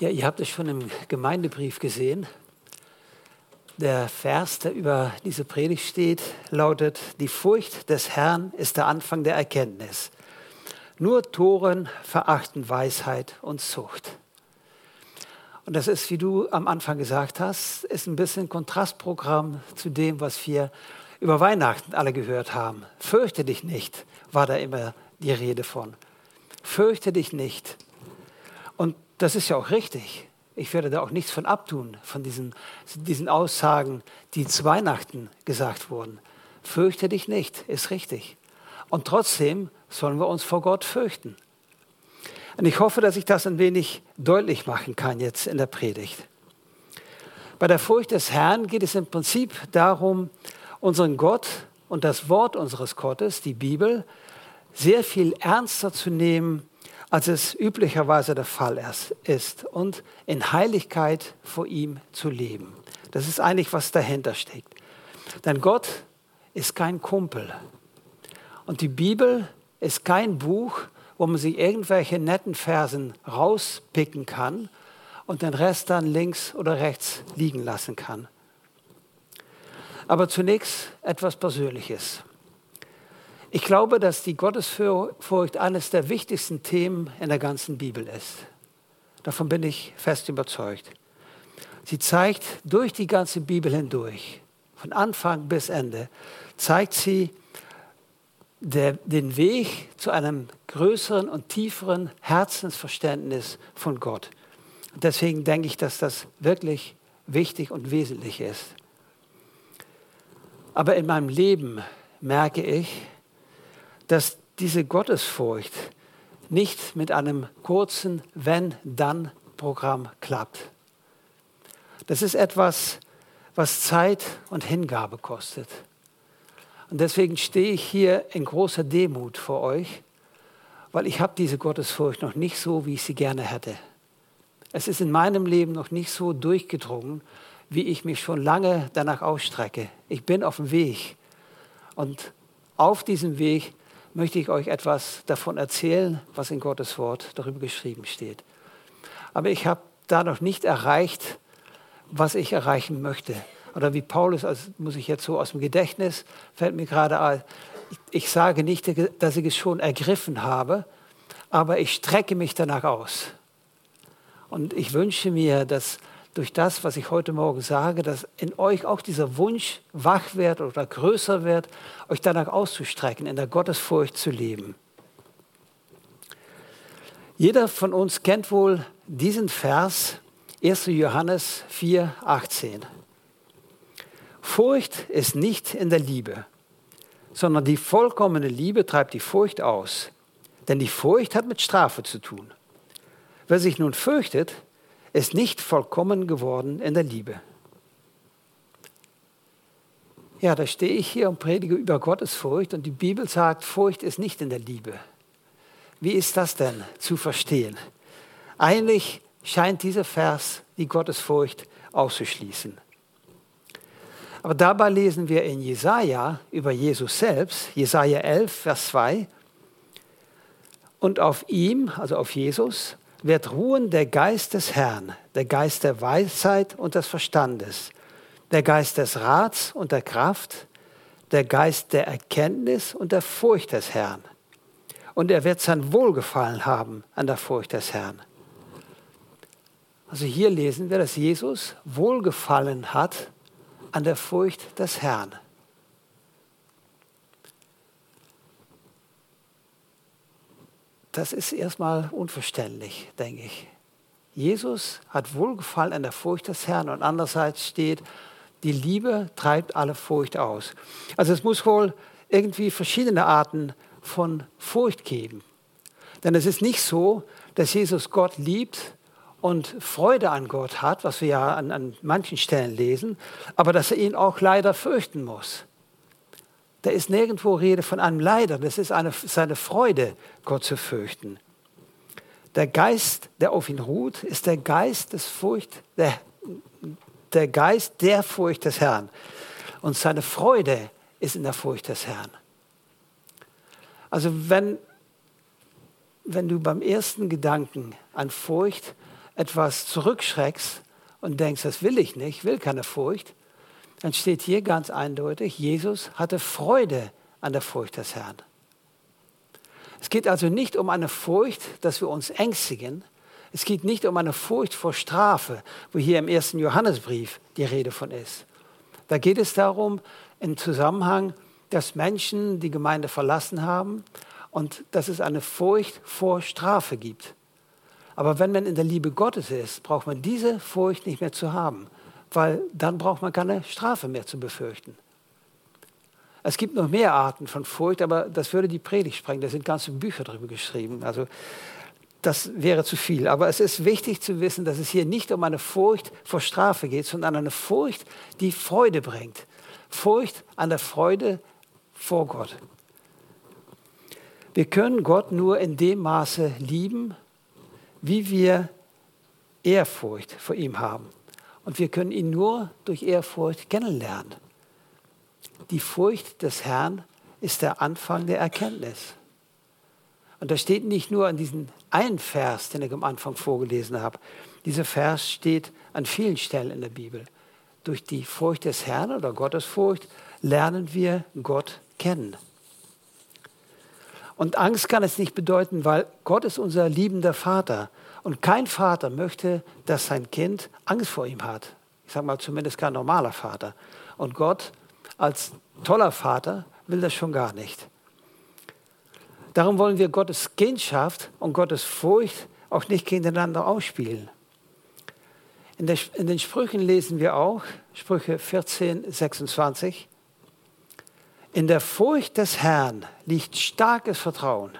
Ja, ihr habt es schon im Gemeindebrief gesehen. Der Vers, der über diese Predigt steht, lautet, die Furcht des Herrn ist der Anfang der Erkenntnis. Nur Toren verachten Weisheit und Zucht. Und das ist, wie du am Anfang gesagt hast, ist ein bisschen Kontrastprogramm zu dem, was wir über Weihnachten alle gehört haben. Fürchte dich nicht, war da immer die Rede von. Fürchte dich nicht. Das ist ja auch richtig. Ich werde da auch nichts von abtun, von diesen, diesen Aussagen, die zu Weihnachten gesagt wurden. Fürchte dich nicht, ist richtig. Und trotzdem sollen wir uns vor Gott fürchten. Und ich hoffe, dass ich das ein wenig deutlich machen kann jetzt in der Predigt. Bei der Furcht des Herrn geht es im Prinzip darum, unseren Gott und das Wort unseres Gottes, die Bibel, sehr viel ernster zu nehmen als es üblicherweise der Fall ist und in Heiligkeit vor ihm zu leben. Das ist eigentlich, was dahinter steckt. Denn Gott ist kein Kumpel. Und die Bibel ist kein Buch, wo man sich irgendwelche netten Versen rauspicken kann und den Rest dann links oder rechts liegen lassen kann. Aber zunächst etwas Persönliches. Ich glaube, dass die Gottesfurcht eines der wichtigsten Themen in der ganzen Bibel ist. Davon bin ich fest überzeugt. Sie zeigt durch die ganze Bibel hindurch, von Anfang bis Ende, zeigt sie der, den Weg zu einem größeren und tieferen Herzensverständnis von Gott. Und deswegen denke ich, dass das wirklich wichtig und wesentlich ist. Aber in meinem Leben merke ich, dass diese Gottesfurcht nicht mit einem kurzen Wenn-Dann-Programm klappt. Das ist etwas, was Zeit und Hingabe kostet. Und deswegen stehe ich hier in großer Demut vor euch, weil ich habe diese Gottesfurcht noch nicht so, wie ich sie gerne hätte. Es ist in meinem Leben noch nicht so durchgedrungen, wie ich mich schon lange danach ausstrecke. Ich bin auf dem Weg. Und auf diesem Weg möchte ich euch etwas davon erzählen, was in Gottes Wort darüber geschrieben steht. Aber ich habe da noch nicht erreicht, was ich erreichen möchte. Oder wie Paulus, also muss ich jetzt so aus dem Gedächtnis, fällt mir gerade ein, ich sage nicht, dass ich es schon ergriffen habe, aber ich strecke mich danach aus. Und ich wünsche mir, dass durch das, was ich heute Morgen sage, dass in euch auch dieser Wunsch wach wird oder größer wird, euch danach auszustrecken, in der Gottesfurcht zu leben. Jeder von uns kennt wohl diesen Vers 1. Johannes 4, 18. Furcht ist nicht in der Liebe, sondern die vollkommene Liebe treibt die Furcht aus. Denn die Furcht hat mit Strafe zu tun. Wer sich nun fürchtet, ist nicht vollkommen geworden in der Liebe. Ja, da stehe ich hier und predige über Gottes Furcht und die Bibel sagt, Furcht ist nicht in der Liebe. Wie ist das denn zu verstehen? Eigentlich scheint dieser Vers die Gottesfurcht auszuschließen. Aber dabei lesen wir in Jesaja über Jesus selbst, Jesaja 11, Vers 2. Und auf ihm, also auf Jesus, wird ruhen der Geist des Herrn, der Geist der Weisheit und des Verstandes, der Geist des Rats und der Kraft, der Geist der Erkenntnis und der Furcht des Herrn. Und er wird sein Wohlgefallen haben an der Furcht des Herrn. Also hier lesen wir, dass Jesus Wohlgefallen hat an der Furcht des Herrn. Das ist erstmal unverständlich, denke ich. Jesus hat Wohlgefallen an der Furcht des Herrn und andererseits steht, die Liebe treibt alle Furcht aus. Also es muss wohl irgendwie verschiedene Arten von Furcht geben. Denn es ist nicht so, dass Jesus Gott liebt und Freude an Gott hat, was wir ja an, an manchen Stellen lesen, aber dass er ihn auch leider fürchten muss. Da ist nirgendwo Rede von einem Leider. Das ist eine, seine Freude, Gott zu fürchten. Der Geist, der auf ihn ruht, ist der Geist des Furcht, der, der Geist der Furcht des Herrn. Und seine Freude ist in der Furcht des Herrn. Also wenn, wenn du beim ersten Gedanken an Furcht etwas zurückschreckst und denkst, das will ich nicht, will keine Furcht, dann steht hier ganz eindeutig, Jesus hatte Freude an der Furcht des Herrn. Es geht also nicht um eine Furcht, dass wir uns ängstigen. Es geht nicht um eine Furcht vor Strafe, wo hier im ersten Johannesbrief die Rede von ist. Da geht es darum, im Zusammenhang, dass Menschen die Gemeinde verlassen haben und dass es eine Furcht vor Strafe gibt. Aber wenn man in der Liebe Gottes ist, braucht man diese Furcht nicht mehr zu haben, weil dann braucht man keine Strafe mehr zu befürchten. Es gibt noch mehr Arten von Furcht, aber das würde die Predigt sprengen. Da sind ganze Bücher darüber geschrieben. Also das wäre zu viel. Aber es ist wichtig zu wissen, dass es hier nicht um eine Furcht vor Strafe geht, sondern eine Furcht, die Freude bringt. Furcht an der Freude vor Gott. Wir können Gott nur in dem Maße lieben, wie wir Ehrfurcht vor ihm haben. Und wir können ihn nur durch Ehrfurcht kennenlernen. Die Furcht des Herrn ist der Anfang der Erkenntnis. Und das steht nicht nur an diesem einen Vers, den ich am Anfang vorgelesen habe. Dieser Vers steht an vielen Stellen in der Bibel. Durch die Furcht des Herrn oder Gottesfurcht lernen wir Gott kennen. Und Angst kann es nicht bedeuten, weil Gott ist unser liebender Vater. Und kein Vater möchte, dass sein Kind Angst vor ihm hat. Ich sage mal zumindest kein normaler Vater. Und Gott als toller Vater will das schon gar nicht. Darum wollen wir Gottes Kindschaft und Gottes Furcht auch nicht gegeneinander ausspielen. In, der, in, den Sprüchen lesen wir auch, Sprüche 14, 26, in der Furcht des Herrn liegt starkes Vertrauen.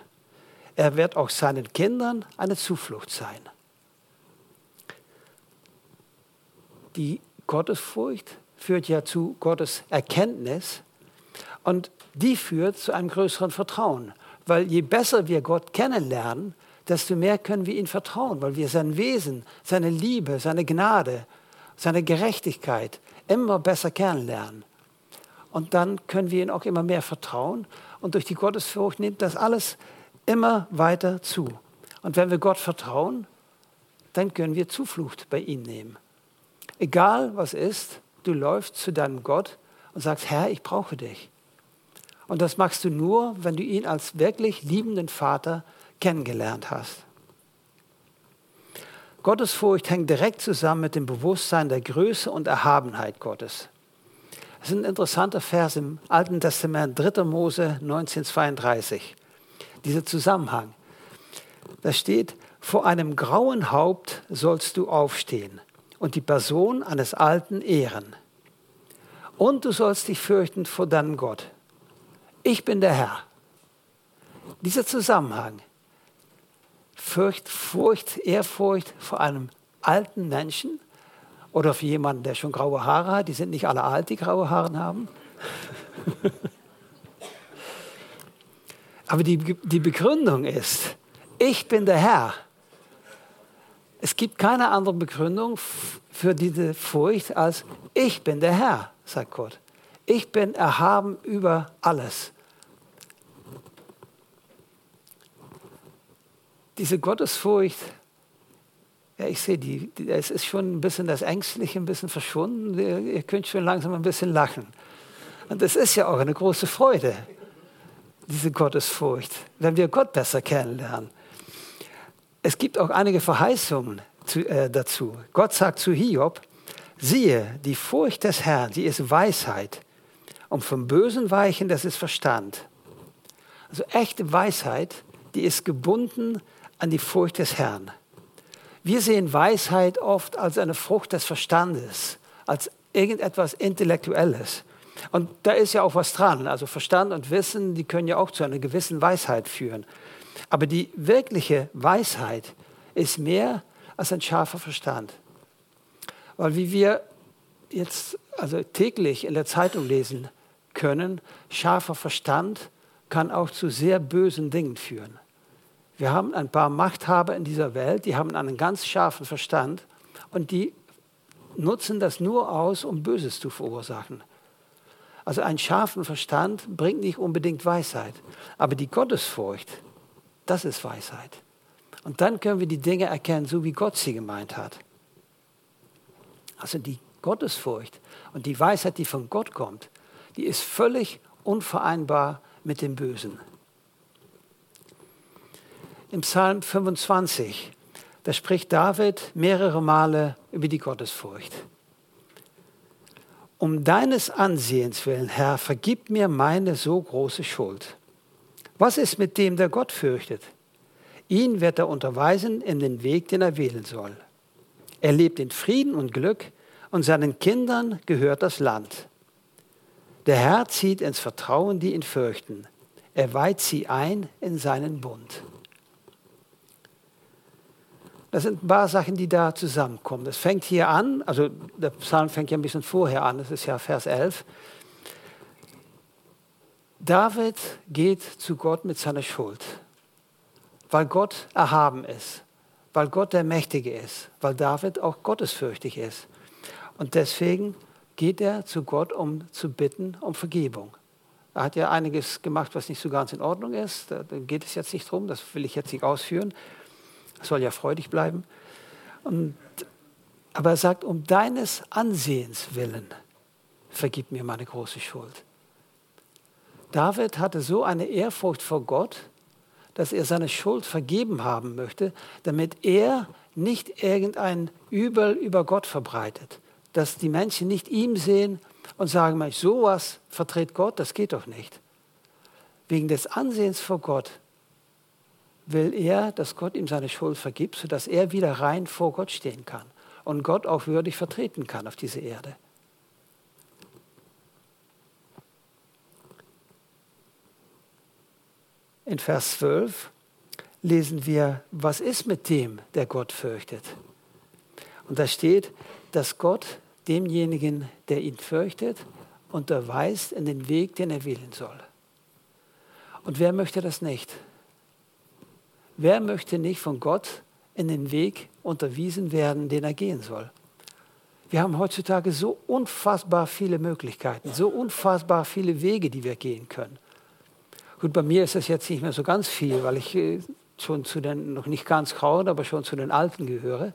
Er wird auch seinen Kindern eine Zuflucht sein. Die Gottesfurcht führt ja zu Gottes Erkenntnis und die führt zu einem größeren Vertrauen. Weil je besser wir Gott kennenlernen, desto mehr können wir ihm vertrauen, weil wir sein Wesen, seine Liebe, seine Gnade, seine Gerechtigkeit immer besser kennenlernen. Und dann können wir ihm auch immer mehr vertrauen. Und durch die Gottesfurcht nimmt das alles immer weiter zu. Und wenn wir Gott vertrauen, dann können wir Zuflucht bei ihm nehmen. Egal was ist, du läufst zu deinem Gott und sagst, Herr, ich brauche dich. Und das machst du nur, wenn du ihn als wirklich liebenden Vater kennengelernt hast. Gottesfurcht hängt direkt zusammen mit dem Bewusstsein der Größe und Erhabenheit Gottes. Das ist ein interessanter Vers im Alten Testament, 3. Mose 1932. Dieser Zusammenhang. Da steht, vor einem grauen Haupt sollst du aufstehen und die Person eines Alten ehren. Und du sollst dich fürchten vor deinem Gott. Ich bin der Herr. Dieser Zusammenhang, Furcht, Furcht, Ehrfurcht vor einem alten Menschen, oder für jemanden, der schon graue Haare hat. Die sind nicht alle alt, die graue Haare haben. Aber die, die Begründung ist, ich bin der Herr. Es gibt keine andere Begründung für diese Furcht als ich bin der Herr, sagt Gott. Ich bin erhaben über alles. Diese Gottesfurcht ja, ich sehe, die, es ist schon ein bisschen das Ängstliche, ein bisschen verschwunden. Ihr, könnt schon langsam ein bisschen lachen. Und es ist ja auch eine große Freude, diese Gottesfurcht, wenn wir Gott besser kennenlernen. Es gibt auch einige Verheißungen zu, äh, dazu. Gott sagt zu Hiob, siehe, die Furcht des Herrn, die ist Weisheit. Und vom Bösen weichen, das ist Verstand. Also echte Weisheit, die ist gebunden an die Furcht des Herrn. Wir sehen Weisheit oft als eine Frucht des Verstandes, als irgendetwas Intellektuelles. Und da ist ja auch was dran. Also Verstand und Wissen, die können ja auch zu einer gewissen Weisheit führen. Aber die wirkliche Weisheit ist mehr als ein scharfer Verstand. Weil wie wir jetzt also täglich in der Zeitung lesen können, scharfer Verstand kann auch zu sehr bösen Dingen führen. Wir haben ein paar Machthaber in dieser Welt, die haben einen ganz scharfen Verstand und die nutzen das nur aus, um Böses zu verursachen. Also einen scharfen Verstand bringt nicht unbedingt Weisheit, aber die Gottesfurcht, das ist Weisheit. Und dann können wir die Dinge erkennen, so wie Gott sie gemeint hat. Also die Gottesfurcht und die Weisheit, die von Gott kommt, die ist völlig unvereinbar mit dem Bösen. Im Psalm 25, da spricht David mehrere Male über die Gottesfurcht. Um deines Ansehens willen, Herr, vergib mir meine so große Schuld. Was ist mit dem, der Gott fürchtet? Ihn wird er unterweisen in den Weg, den er wählen soll. Er lebt in Frieden und Glück und seinen Kindern gehört das Land. Der Herr zieht ins Vertrauen, die ihn fürchten. Er weiht sie ein in seinen Bund. Das sind ein paar Sachen, die da zusammenkommen. Das fängt hier an, also der Psalm fängt ja ein bisschen vorher an, das ist ja Vers 11. David geht zu Gott mit seiner Schuld weil Gott erhaben ist, weil Gott der Mächtige ist, weil David auch gottesfürchtig ist. Und deswegen geht er zu Gott, um zu bitten um Vergebung. Er hat ja einiges gemacht, was nicht so ganz in Ordnung ist. Da geht es jetzt nicht drum, das will ich jetzt nicht ausführen. Soll ja freudig bleiben. Und, aber er sagt, um deines Ansehens willen, vergib mir meine große Schuld. David hatte so eine Ehrfurcht vor Gott, dass er seine Schuld vergeben haben möchte, damit er nicht irgendein Übel über Gott verbreitet. Dass die Menschen nicht ihm sehen und sagen, Mensch, sowas vertritt Gott, das geht doch nicht. Wegen des Ansehens vor Gott will er, dass Gott ihm seine Schuld vergibt, sodass er wieder rein vor Gott stehen kann und Gott auch würdig vertreten kann auf dieser Erde. in Vers 12 lesen wir, was ist mit dem, der Gott fürchtet? Und da steht, dass Gott demjenigen, der ihn fürchtet, unterweist in den Weg, den er wählen soll. Und wer möchte das nicht? Wer möchte nicht von Gott in den Weg unterwiesen werden, den er gehen soll? Wir haben heutzutage so unfassbar viele Möglichkeiten, so unfassbar viele Wege, die wir gehen können. Gut, bei mir ist das jetzt nicht mehr so ganz viel, weil ich äh, schon zu den, noch nicht ganz grauen, aber schon zu den Alten gehöre.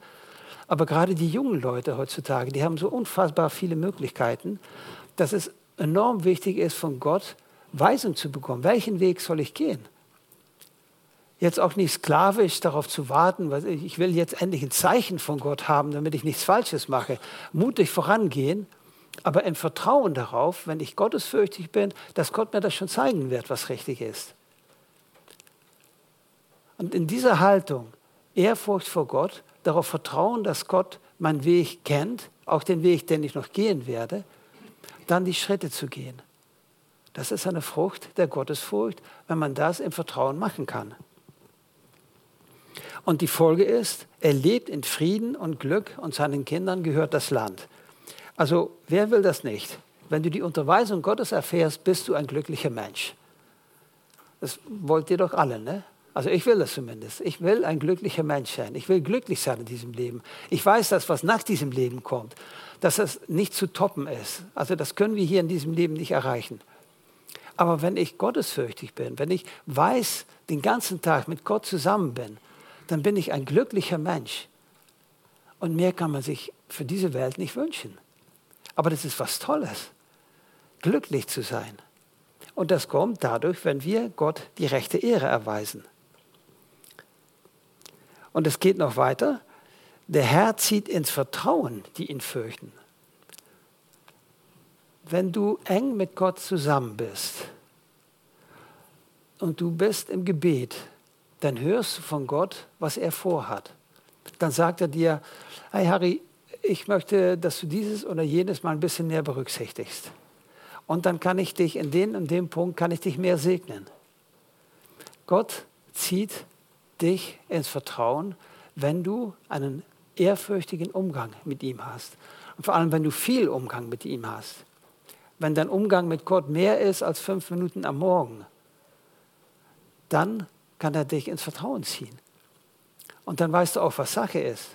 Aber gerade die jungen Leute heutzutage, die haben so unfassbar viele Möglichkeiten, dass es enorm wichtig ist, von Gott Weisung zu bekommen. Welchen Weg soll ich gehen? Jetzt auch nicht sklavisch darauf zu warten, weil ich will jetzt endlich ein Zeichen von Gott haben, damit ich nichts Falsches mache. Mutig vorangehen aber im Vertrauen darauf, wenn ich gottesfürchtig bin, dass Gott mir das schon zeigen wird, was richtig ist. Und in dieser Haltung, Ehrfurcht vor Gott, darauf vertrauen, dass Gott meinen Weg kennt, auch den Weg, den ich noch gehen werde, dann die Schritte zu gehen. Das ist eine Frucht der Gottesfurcht, wenn man das im Vertrauen machen kann. Und die Folge ist, er lebt in Frieden und Glück und seinen Kindern gehört das Land. Also wer will das nicht? Wenn du die Unterweisung Gottes erfährst, bist du ein glücklicher Mensch. Das wollt ihr doch alle, ne? Also ich will das zumindest. Ich will ein glücklicher Mensch sein. Ich will glücklich sein in diesem Leben. Ich weiß, dass was nach diesem Leben kommt, dass das nicht zu toppen ist. Also das können wir hier in diesem Leben nicht erreichen. Aber wenn ich gottesfürchtig bin, wenn ich weiß, den ganzen Tag mit Gott zusammen bin, dann bin ich ein glücklicher Mensch. Und mehr kann man sich für diese Welt nicht wünschen. Aber das ist was Tolles, glücklich zu sein. Und das kommt dadurch, wenn wir Gott die rechte Ehre erweisen. Und es geht noch weiter. Der Herr zieht ins Vertrauen, die ihn fürchten. Wenn du eng mit Gott zusammen bist und du bist im Gebet, dann hörst du von Gott, was er vorhat. Dann sagt er dir, hey Harry, ich möchte, dass du dieses oder jenes mal ein bisschen mehr berücksichtigst. Und dann kann ich dich in dem und dem Punkt, kann ich dich mehr segnen. Gott zieht dich ins Vertrauen, wenn du einen ehrfürchtigen Umgang mit ihm hast. Und vor allem, wenn du viel Umgang mit ihm hast. Wenn dein Umgang mit Gott mehr ist als fünf Minuten am Morgen, dann kann er dich ins Vertrauen ziehen. Und dann weißt du auch, was Sache ist.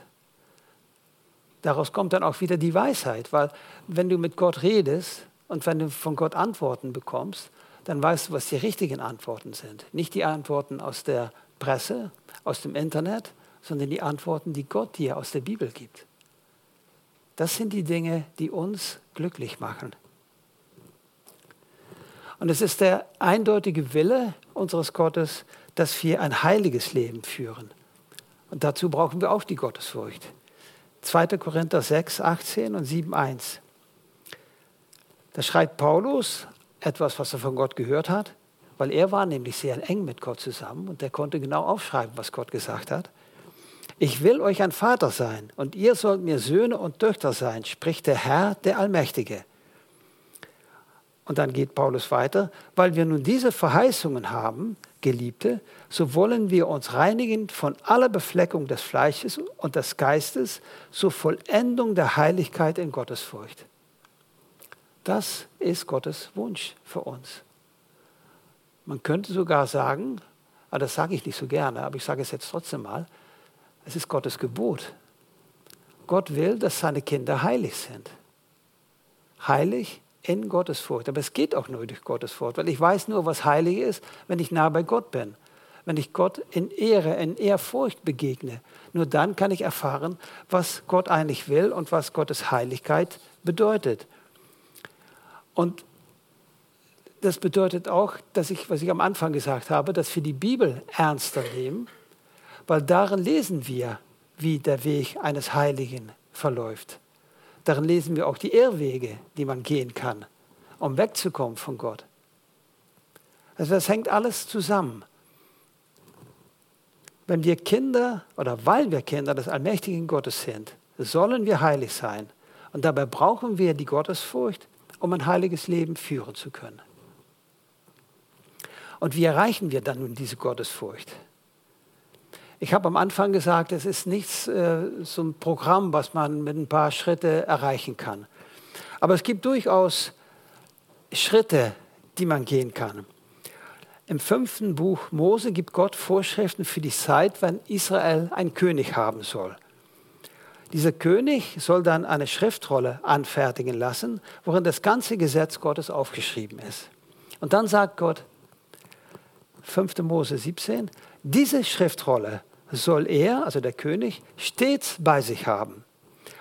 Daraus kommt dann auch wieder die Weisheit, weil wenn du mit Gott redest und wenn du von Gott Antworten bekommst, dann weißt du, was die richtigen Antworten sind. Nicht die Antworten aus der Presse, aus dem Internet, sondern die Antworten, die Gott dir aus der Bibel gibt. Das sind die Dinge, die uns glücklich machen. Und es ist der eindeutige Wille unseres Gottes, dass wir ein heiliges Leben führen. Und dazu brauchen wir auch die Gottesfurcht. 2. Korinther 6, 18 und 7, 1. Da schreibt Paulus etwas, was er von Gott gehört hat, weil er war nämlich sehr eng mit Gott zusammen und er konnte genau aufschreiben, was Gott gesagt hat. Ich will euch ein Vater sein und ihr sollt mir Söhne und Töchter sein, spricht der Herr, der Allmächtige. Und dann geht Paulus weiter, weil wir nun diese Verheißungen haben, Geliebte, so wollen wir uns reinigen von aller Befleckung des Fleisches und des Geistes zur Vollendung der Heiligkeit in Gottesfurcht. Das ist Gottes Wunsch für uns. Man könnte sogar sagen, aber ah, das sage ich nicht so gerne, aber ich sage es jetzt trotzdem mal, es ist Gottes Gebot. Gott will, dass seine Kinder heilig sind. Heilig in Gottesfurcht. Aber es geht auch nur durch Gottesfurcht, weil ich weiß nur, was heilig ist, wenn ich nah bei Gott bin. Wenn ich Gott in Ehre, in Ehrfurcht begegne. Nur dann kann ich erfahren, was Gott eigentlich will und was Gottes Heiligkeit bedeutet. Und das bedeutet auch, dass ich, was ich am Anfang gesagt habe, dass wir die Bibel ernster nehmen, weil darin lesen wir, wie der Weg eines Heiligen verläuft. Darin lesen wir auch die Irrwege, die man gehen kann, um wegzukommen von Gott. Also das hängt alles zusammen. Wenn wir Kinder oder weil wir Kinder des allmächtigen Gottes sind, sollen wir heilig sein. Und dabei brauchen wir die Gottesfurcht, um ein heiliges Leben führen zu können. Und wie erreichen wir dann nun diese Gottesfurcht? Ich habe am Anfang gesagt, es ist nichts äh, so ein Programm, was man mit ein paar Schritte erreichen kann. Aber es gibt durchaus Schritte, die man gehen kann. Im fünften Buch Mose gibt Gott Vorschriften für die Zeit, wenn Israel einen König haben soll. Dieser König soll dann eine Schriftrolle anfertigen lassen, worin das ganze Gesetz Gottes aufgeschrieben ist. Und dann sagt Gott, 5. Mose 17, diese Schriftrolle soll er, also der König, stets bei sich haben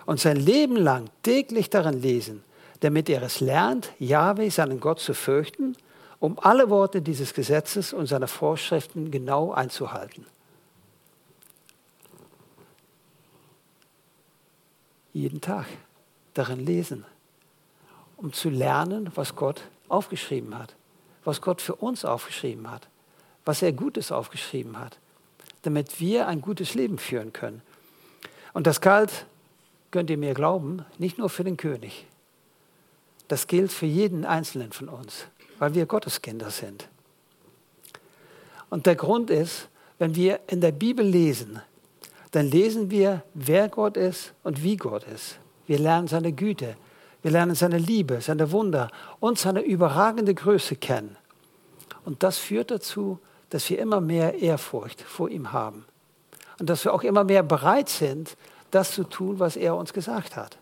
und sein Leben lang täglich darin lesen, damit er es lernt, Jahwe, seinen Gott, zu fürchten, um alle Worte dieses Gesetzes und seiner Vorschriften genau einzuhalten. Jeden Tag darin lesen, um zu lernen, was Gott aufgeschrieben hat, was Gott für uns aufgeschrieben hat, was er Gutes aufgeschrieben hat damit wir ein gutes Leben führen können. Und das galt, könnt ihr mir glauben, nicht nur für den König. Das gilt für jeden Einzelnen von uns, weil wir Gotteskinder sind. Und der Grund ist, wenn wir in der Bibel lesen, dann lesen wir, wer Gott ist und wie Gott ist. Wir lernen seine Güte, wir lernen seine Liebe, seine Wunder und seine überragende Größe kennen. Und das führt dazu, dass wir immer mehr Ehrfurcht vor ihm haben. Und dass wir auch immer mehr bereit sind, das zu tun, was er uns gesagt hat.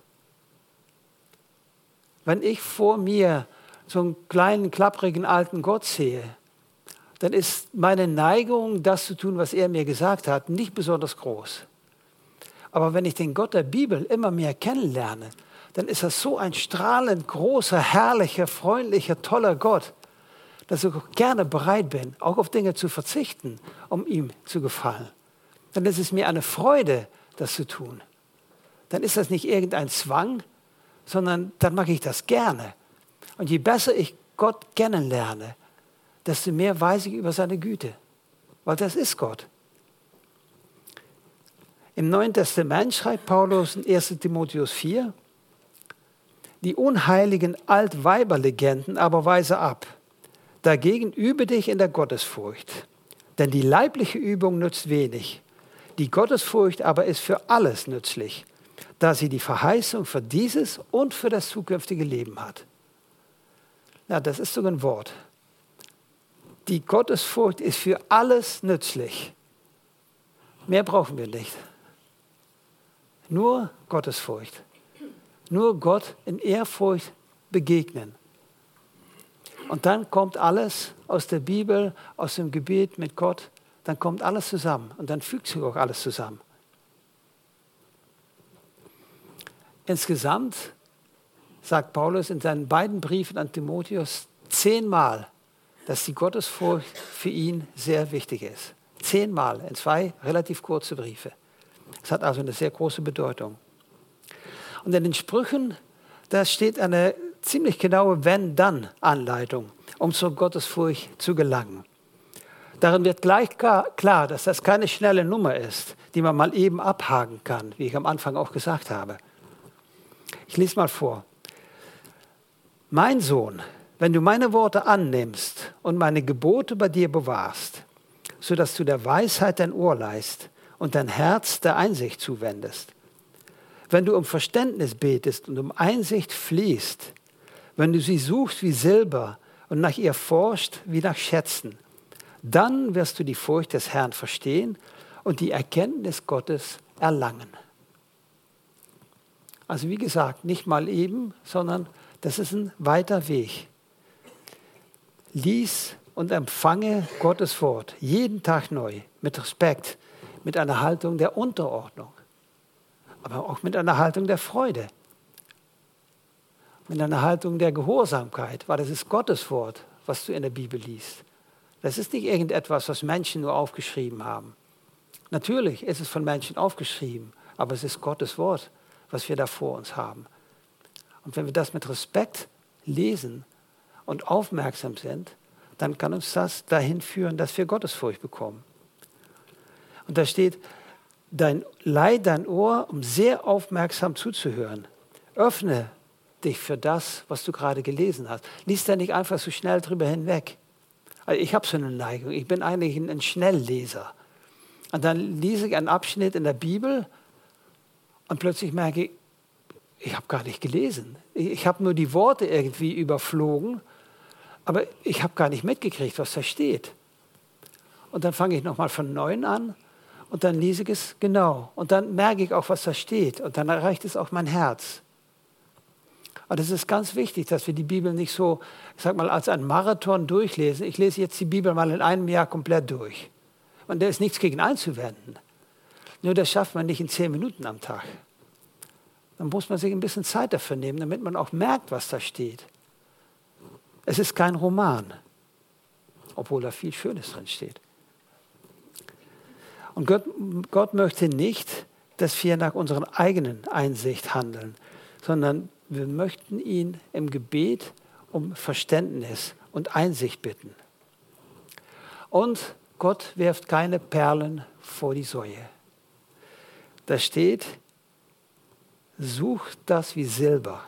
Wenn ich vor mir so einen kleinen, klapprigen alten Gott sehe, dann ist meine Neigung, das zu tun, was er mir gesagt hat, nicht besonders groß. Aber wenn ich den Gott der Bibel immer mehr kennenlerne, dann ist das so ein strahlend großer, herrlicher, freundlicher, toller Gott, dass ich gerne bereit bin, auch auf Dinge zu verzichten, um ihm zu gefallen. Dann ist es mir eine Freude, das zu tun. Dann ist das nicht irgendein Zwang, sondern dann mache ich das gerne. Und je besser ich Gott kennenlerne, desto mehr weiß ich über seine Güte, weil das ist Gott. Im Neuen Testament schreibt Paulus in 1 Timotheus 4, die unheiligen Altweiberlegenden aber weise ab Dagegen übe dich in der Gottesfurcht, denn die leibliche Übung nützt wenig. Die Gottesfurcht aber ist für alles nützlich, da sie die Verheißung für dieses und für das zukünftige Leben hat. Na, das ist sogar ein Wort. Die Gottesfurcht ist für alles nützlich. Mehr brauchen wir nicht. Nur Gottesfurcht. Nur Gott in Ehrfurcht begegnen. Und dann kommt alles aus der Bibel, aus dem Gebet mit Gott, dann kommt alles zusammen und dann fügt sich auch alles zusammen. Insgesamt sagt Paulus in seinen beiden Briefen an Timotheus zehnmal, dass die Gottesfurcht für ihn sehr wichtig ist. Zehnmal in zwei relativ kurze Briefe. Es hat also eine sehr große Bedeutung. Und in den Sprüchen, da steht eine ziemlich genaue Wenn-Dann-Anleitung, um zur Gottesfurcht zu gelangen. Darin wird gleich klar, dass das keine schnelle Nummer ist, die man mal eben abhaken kann, wie ich am Anfang auch gesagt habe. Ich lese mal vor. Mein Sohn, wenn du meine Worte annimmst und meine Gebote bei dir bewahrst, sodass du der Weisheit dein Ohr leist und dein Herz der Einsicht zuwendest, wenn du um Verständnis betest und um Einsicht fließt, wenn du sie suchst wie Silber und nach ihr forscht wie nach Schätzen, dann wirst du die Furcht des Herrn verstehen und die Erkenntnis Gottes erlangen. Also wie gesagt, nicht mal eben, sondern das ist ein weiter Weg. Lies und empfange Gottes Wort jeden Tag neu, mit Respekt, mit einer Haltung der Unterordnung, aber auch mit einer Haltung der Freude, mit einer Haltung der Gehorsamkeit, weil das ist Gottes Wort, was du in der Bibel liest. Das ist nicht irgendetwas, was Menschen nur aufgeschrieben haben. Natürlich ist es von Menschen aufgeschrieben, aber es ist Gottes Wort, was wir da vor uns haben. Und wenn wir das mit Respekt lesen und aufmerksam sind, dann kann uns das dahin führen, dass wir Gottesfurcht bekommen. Und da steht, dein Leih dein Ohr, um sehr aufmerksam zuzuhören. Öffne dich für das, was du gerade gelesen hast. Lies da nicht einfach so schnell drüber hinweg. Also ich habe so eine Neigung. Ich bin eigentlich ein Schnellleser. Und dann lese ich einen Abschnitt in der Bibel und plötzlich merke ich, ich habe gar nicht gelesen. Ich habe nur die Worte irgendwie überflogen, aber ich habe gar nicht mitgekriegt, was da steht. Und dann fange ich nochmal von neuem an und dann lese ich es genau. Und dann merke ich auch, was da steht. Und dann erreicht es auch mein Herz. Aber es ist ganz wichtig, dass wir die Bibel nicht so, ich sag mal, als ein Marathon durchlesen. Ich lese jetzt die Bibel mal in einem Jahr komplett durch. Und da ist nichts gegen einzuwenden. Nur das schafft man nicht in zehn Minuten am Tag. Dann muss man sich ein bisschen Zeit dafür nehmen, damit man auch merkt, was da steht. Es ist kein Roman, obwohl da viel Schönes drin steht. Und Gott, Gott möchte nicht, dass wir nach unserer eigenen Einsicht handeln, sondern wir möchten ihn im Gebet um Verständnis und Einsicht bitten. Und Gott wirft keine Perlen vor die Säue. Da steht, sucht das wie Silber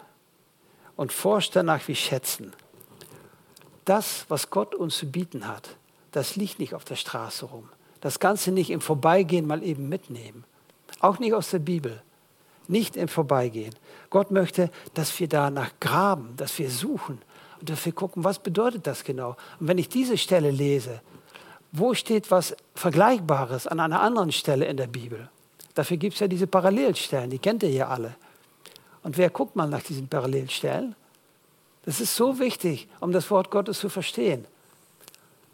und forscht danach wie Schätzen. Das, was Gott uns zu bieten hat, das liegt nicht auf der Straße rum. Das Ganze nicht im Vorbeigehen mal eben mitnehmen. Auch nicht aus der Bibel. Nicht im Vorbeigehen. Gott möchte, dass wir danach graben, dass wir suchen und dass wir gucken, was bedeutet das genau. Und wenn ich diese Stelle lese, wo steht was Vergleichbares an einer anderen Stelle in der Bibel? Dafür gibt es ja diese Parallelstellen, die kennt ihr ja alle. Und wer guckt mal nach diesen Parallelstellen? Das ist so wichtig, um das Wort Gottes zu verstehen.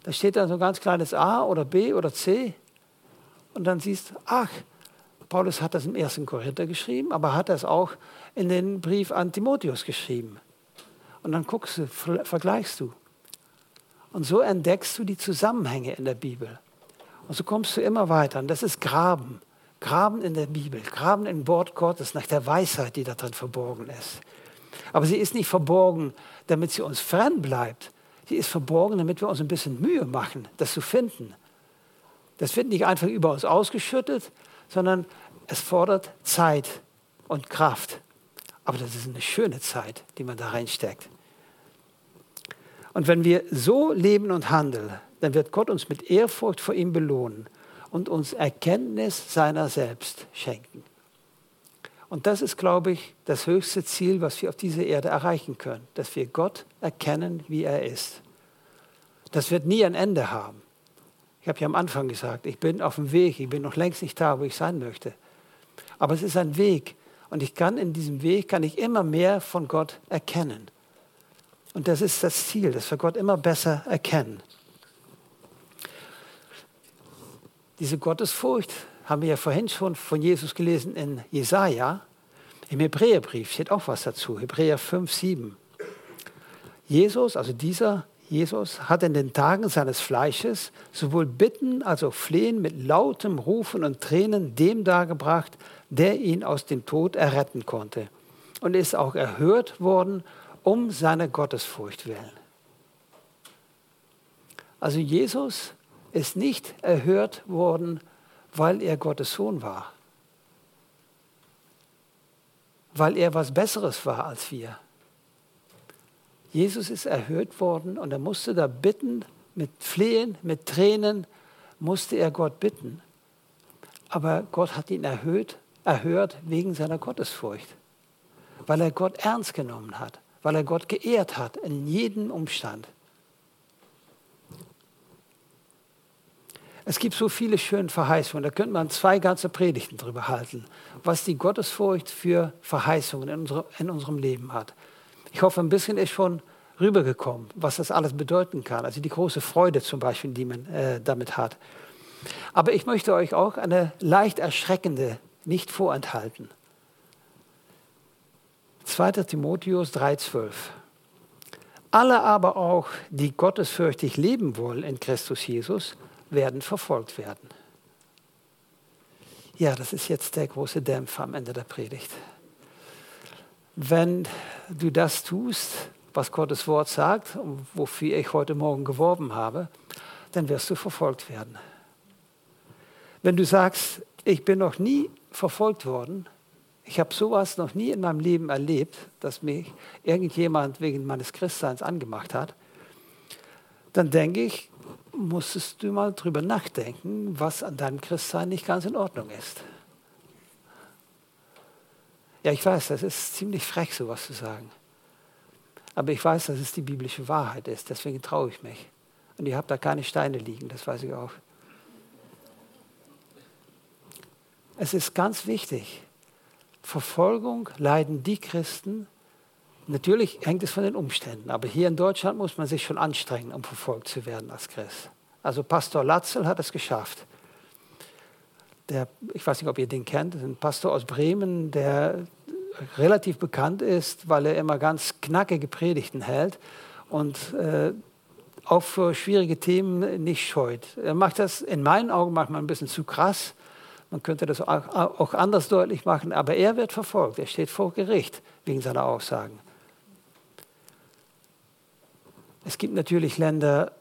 Da steht dann so ein ganz kleines A oder B oder C. Und dann siehst du, ach, Paulus hat das im ersten Korinther geschrieben, aber hat das auch in den Brief an Timotheus geschrieben. Und dann guckst du, vergleichst du. Und so entdeckst du die Zusammenhänge in der Bibel. Und so kommst du immer weiter. Und das ist Graben. Graben in der Bibel, graben im Wort Gottes nach der Weisheit, die da drin verborgen ist. Aber sie ist nicht verborgen, damit sie uns fern bleibt. Sie ist verborgen, damit wir uns ein bisschen Mühe machen, das zu finden. Das wird nicht einfach über uns ausgeschüttet, sondern es fordert Zeit und Kraft. Aber das ist eine schöne Zeit, die man da reinsteckt. Und wenn wir so leben und handeln, dann wird Gott uns mit Ehrfurcht vor ihm belohnen und uns Erkenntnis seiner selbst schenken. Und das ist, glaube ich, das höchste Ziel, was wir auf dieser Erde erreichen können, dass wir Gott erkennen, wie er ist. Das wird nie ein Ende haben. Ich habe ja am Anfang gesagt, ich bin auf dem Weg, ich bin noch längst nicht da, wo ich sein möchte. Aber es ist ein Weg und ich kann in diesem Weg kann ich immer mehr von Gott erkennen. Und das ist das Ziel, dass wir Gott immer besser erkennen. diese Gottesfurcht haben wir ja vorhin schon von Jesus gelesen in Jesaja. Im Hebräerbrief steht auch was dazu, Hebräer 5, 7. Jesus, also dieser Jesus, hat in den Tagen seines Fleisches sowohl Bitten als auch Flehen mit lautem Rufen und Tränen dem dargebracht, der ihn aus dem Tod erretten konnte. Und ist auch erhört worden um seiner Gottesfurcht willen. Also Jesus ist nicht erhört worden, weil er Gottes Sohn war, weil er was Besseres war als wir. Jesus ist erhört worden und er musste da bitten, mit Flehen, mit Tränen, musste er Gott bitten. Aber Gott hat ihn erhöht, erhört wegen seiner Gottesfurcht, weil er Gott ernst genommen hat, weil er Gott geehrt hat in jedem Umstand. Es gibt so viele schöne Verheißungen, da könnte man zwei ganze Predigten drüber halten, was die Gottesfurcht für Verheißungen in unserem Leben hat. Ich hoffe, ein bisschen ist schon rübergekommen, was das alles bedeuten kann. Also die große Freude zum Beispiel, die man äh, damit hat. Aber ich möchte euch auch eine leicht erschreckende nicht vorenthalten. 2. Timotheus 3,12. Alle aber auch, die gottesfürchtig leben wollen in Christus Jesus, werden verfolgt werden. Ja, das ist jetzt der große Dämpfer am Ende der Predigt. Wenn du das tust, was Gottes Wort sagt und wofür ich heute Morgen geworben habe, dann wirst du verfolgt werden. Wenn du sagst, ich bin noch nie verfolgt worden, ich habe sowas noch nie in meinem Leben erlebt, dass mich irgendjemand wegen meines Christseins angemacht hat, dann denke ich, musstest du mal drüber nachdenken, was an deinem Christsein nicht ganz in Ordnung ist. Ja, ich weiß, das ist ziemlich frech, sowas zu sagen. Aber ich weiß, dass es die biblische Wahrheit ist, deswegen traue ich mich. Und ich habe da keine Steine liegen, das weiß ich auch. Es ist ganz wichtig. Verfolgung leiden die Christen, Natürlich hängt es von den Umständen, aber hier in Deutschland muss man sich schon anstrengen, um verfolgt zu werden als Christ. Also Pastor Latzel hat es geschafft. Der, ich weiß nicht, ob ihr den kennt, ein Pastor aus Bremen, der relativ bekannt ist, weil er immer ganz knackige Predigten hält und äh, auch für schwierige Themen nicht scheut. Er macht das in meinen Augen manchmal ein bisschen zu krass. Man könnte das auch anders deutlich machen, aber er wird verfolgt. Er steht vor Gericht wegen seiner Aussagen. Es gibt natürlich Länder,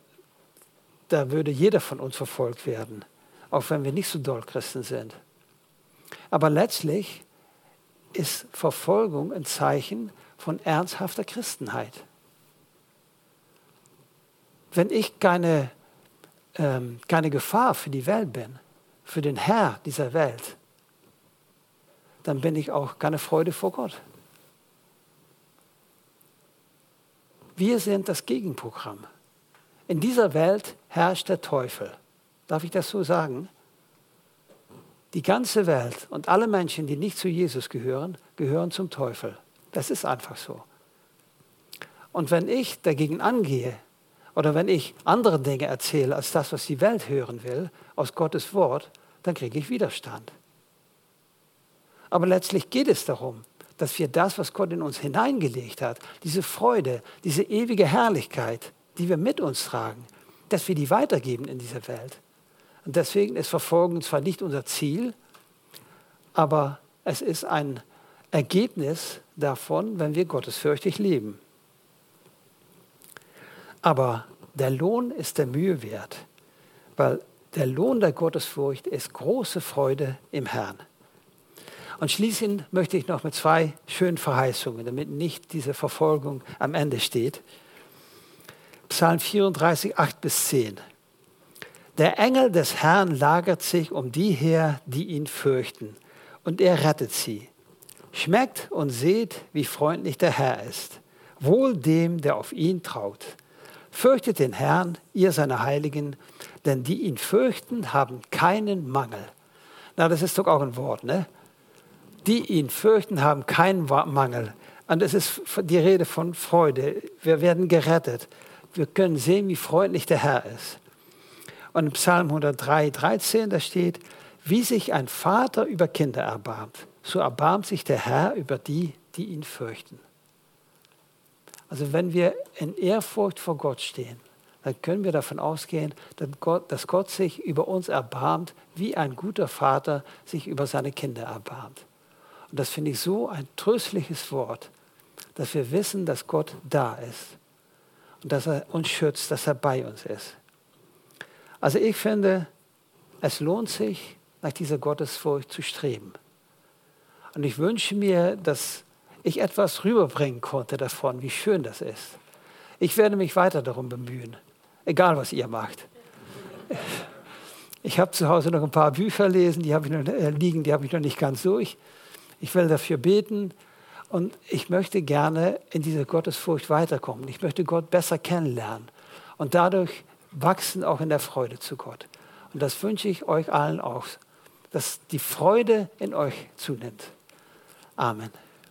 da würde jeder von uns verfolgt werden, auch wenn wir nicht so doll Christen sind. Aber letztlich ist Verfolgung ein Zeichen von ernsthafter Christenheit. Wenn ich keine, ähm, keine Gefahr für die Welt bin, für den Herr dieser Welt, dann bin ich auch keine Freude vor Gott. Wir sind das Gegenprogramm. In dieser Welt herrscht der Teufel. Darf ich das so sagen? Die ganze Welt und alle Menschen, die nicht zu Jesus gehören, gehören zum Teufel. Das ist einfach so. Und wenn ich dagegen angehe oder wenn ich andere Dinge erzähle als das, was die Welt hören will, aus Gottes Wort, dann kriege ich Widerstand. Aber letztlich geht es darum, dass wir das, was Gott in uns hineingelegt hat, diese Freude, diese ewige Herrlichkeit, die wir mit uns tragen, dass wir die weitergeben in dieser Welt. Und deswegen ist Verfolgung zwar nicht unser Ziel, aber es ist ein Ergebnis davon, wenn wir gottesfürchtig leben. Aber der Lohn ist der Mühe wert, weil der Lohn der Gottesfurcht ist große Freude im Herrn. Und schließen möchte ich noch mit zwei schönen Verheißungen, damit nicht diese Verfolgung am Ende steht. Psalm 34, 8 bis 10. Der Engel des Herrn lagert sich um die her, die ihn fürchten, und er rettet sie. Schmeckt und seht, wie freundlich der Herr ist. Wohl dem, der auf ihn traut. Fürchtet den Herrn, ihr seine Heiligen, denn die ihn fürchten, haben keinen Mangel. Na, das ist doch auch ein Wort, ne? die ihn fürchten, haben keinen Mangel. Und es ist die Rede von Freude. Wir werden gerettet. Wir können sehen, wie freundlich der Herr ist. Und im Psalm 103, 13, da steht, wie sich ein Vater über Kinder erbarmt, so erbarmt sich der Herr über die, die ihn fürchten. Also wenn wir in Ehrfurcht vor Gott stehen, dann können wir davon ausgehen, dass Gott, dass Gott sich über uns erbarmt, wie ein guter Vater sich über seine Kinder erbarmt. Und das finde ich so ein tröstliches Wort, dass wir wissen, dass Gott da ist und dass er uns schützt, dass er bei uns ist. Also ich finde, es lohnt sich, nach dieser Gottesfurcht zu streben. Und ich wünsche mir, dass ich etwas rüberbringen konnte davon, wie schön das ist. Ich werde mich weiter darum bemühen, egal was ihr macht. Ich habe zu Hause noch ein paar Bücher lesen, die habe ich noch äh, liegen, die habe ich noch nicht ganz durch. Ich will dafür beten und ich möchte gerne in diese Gottesfurcht weiterkommen. Ich möchte Gott besser kennenlernen und dadurch wachsen auch in der Freude zu Gott. Und das wünsche ich euch allen auch, dass die Freude in euch zunimmt. Amen.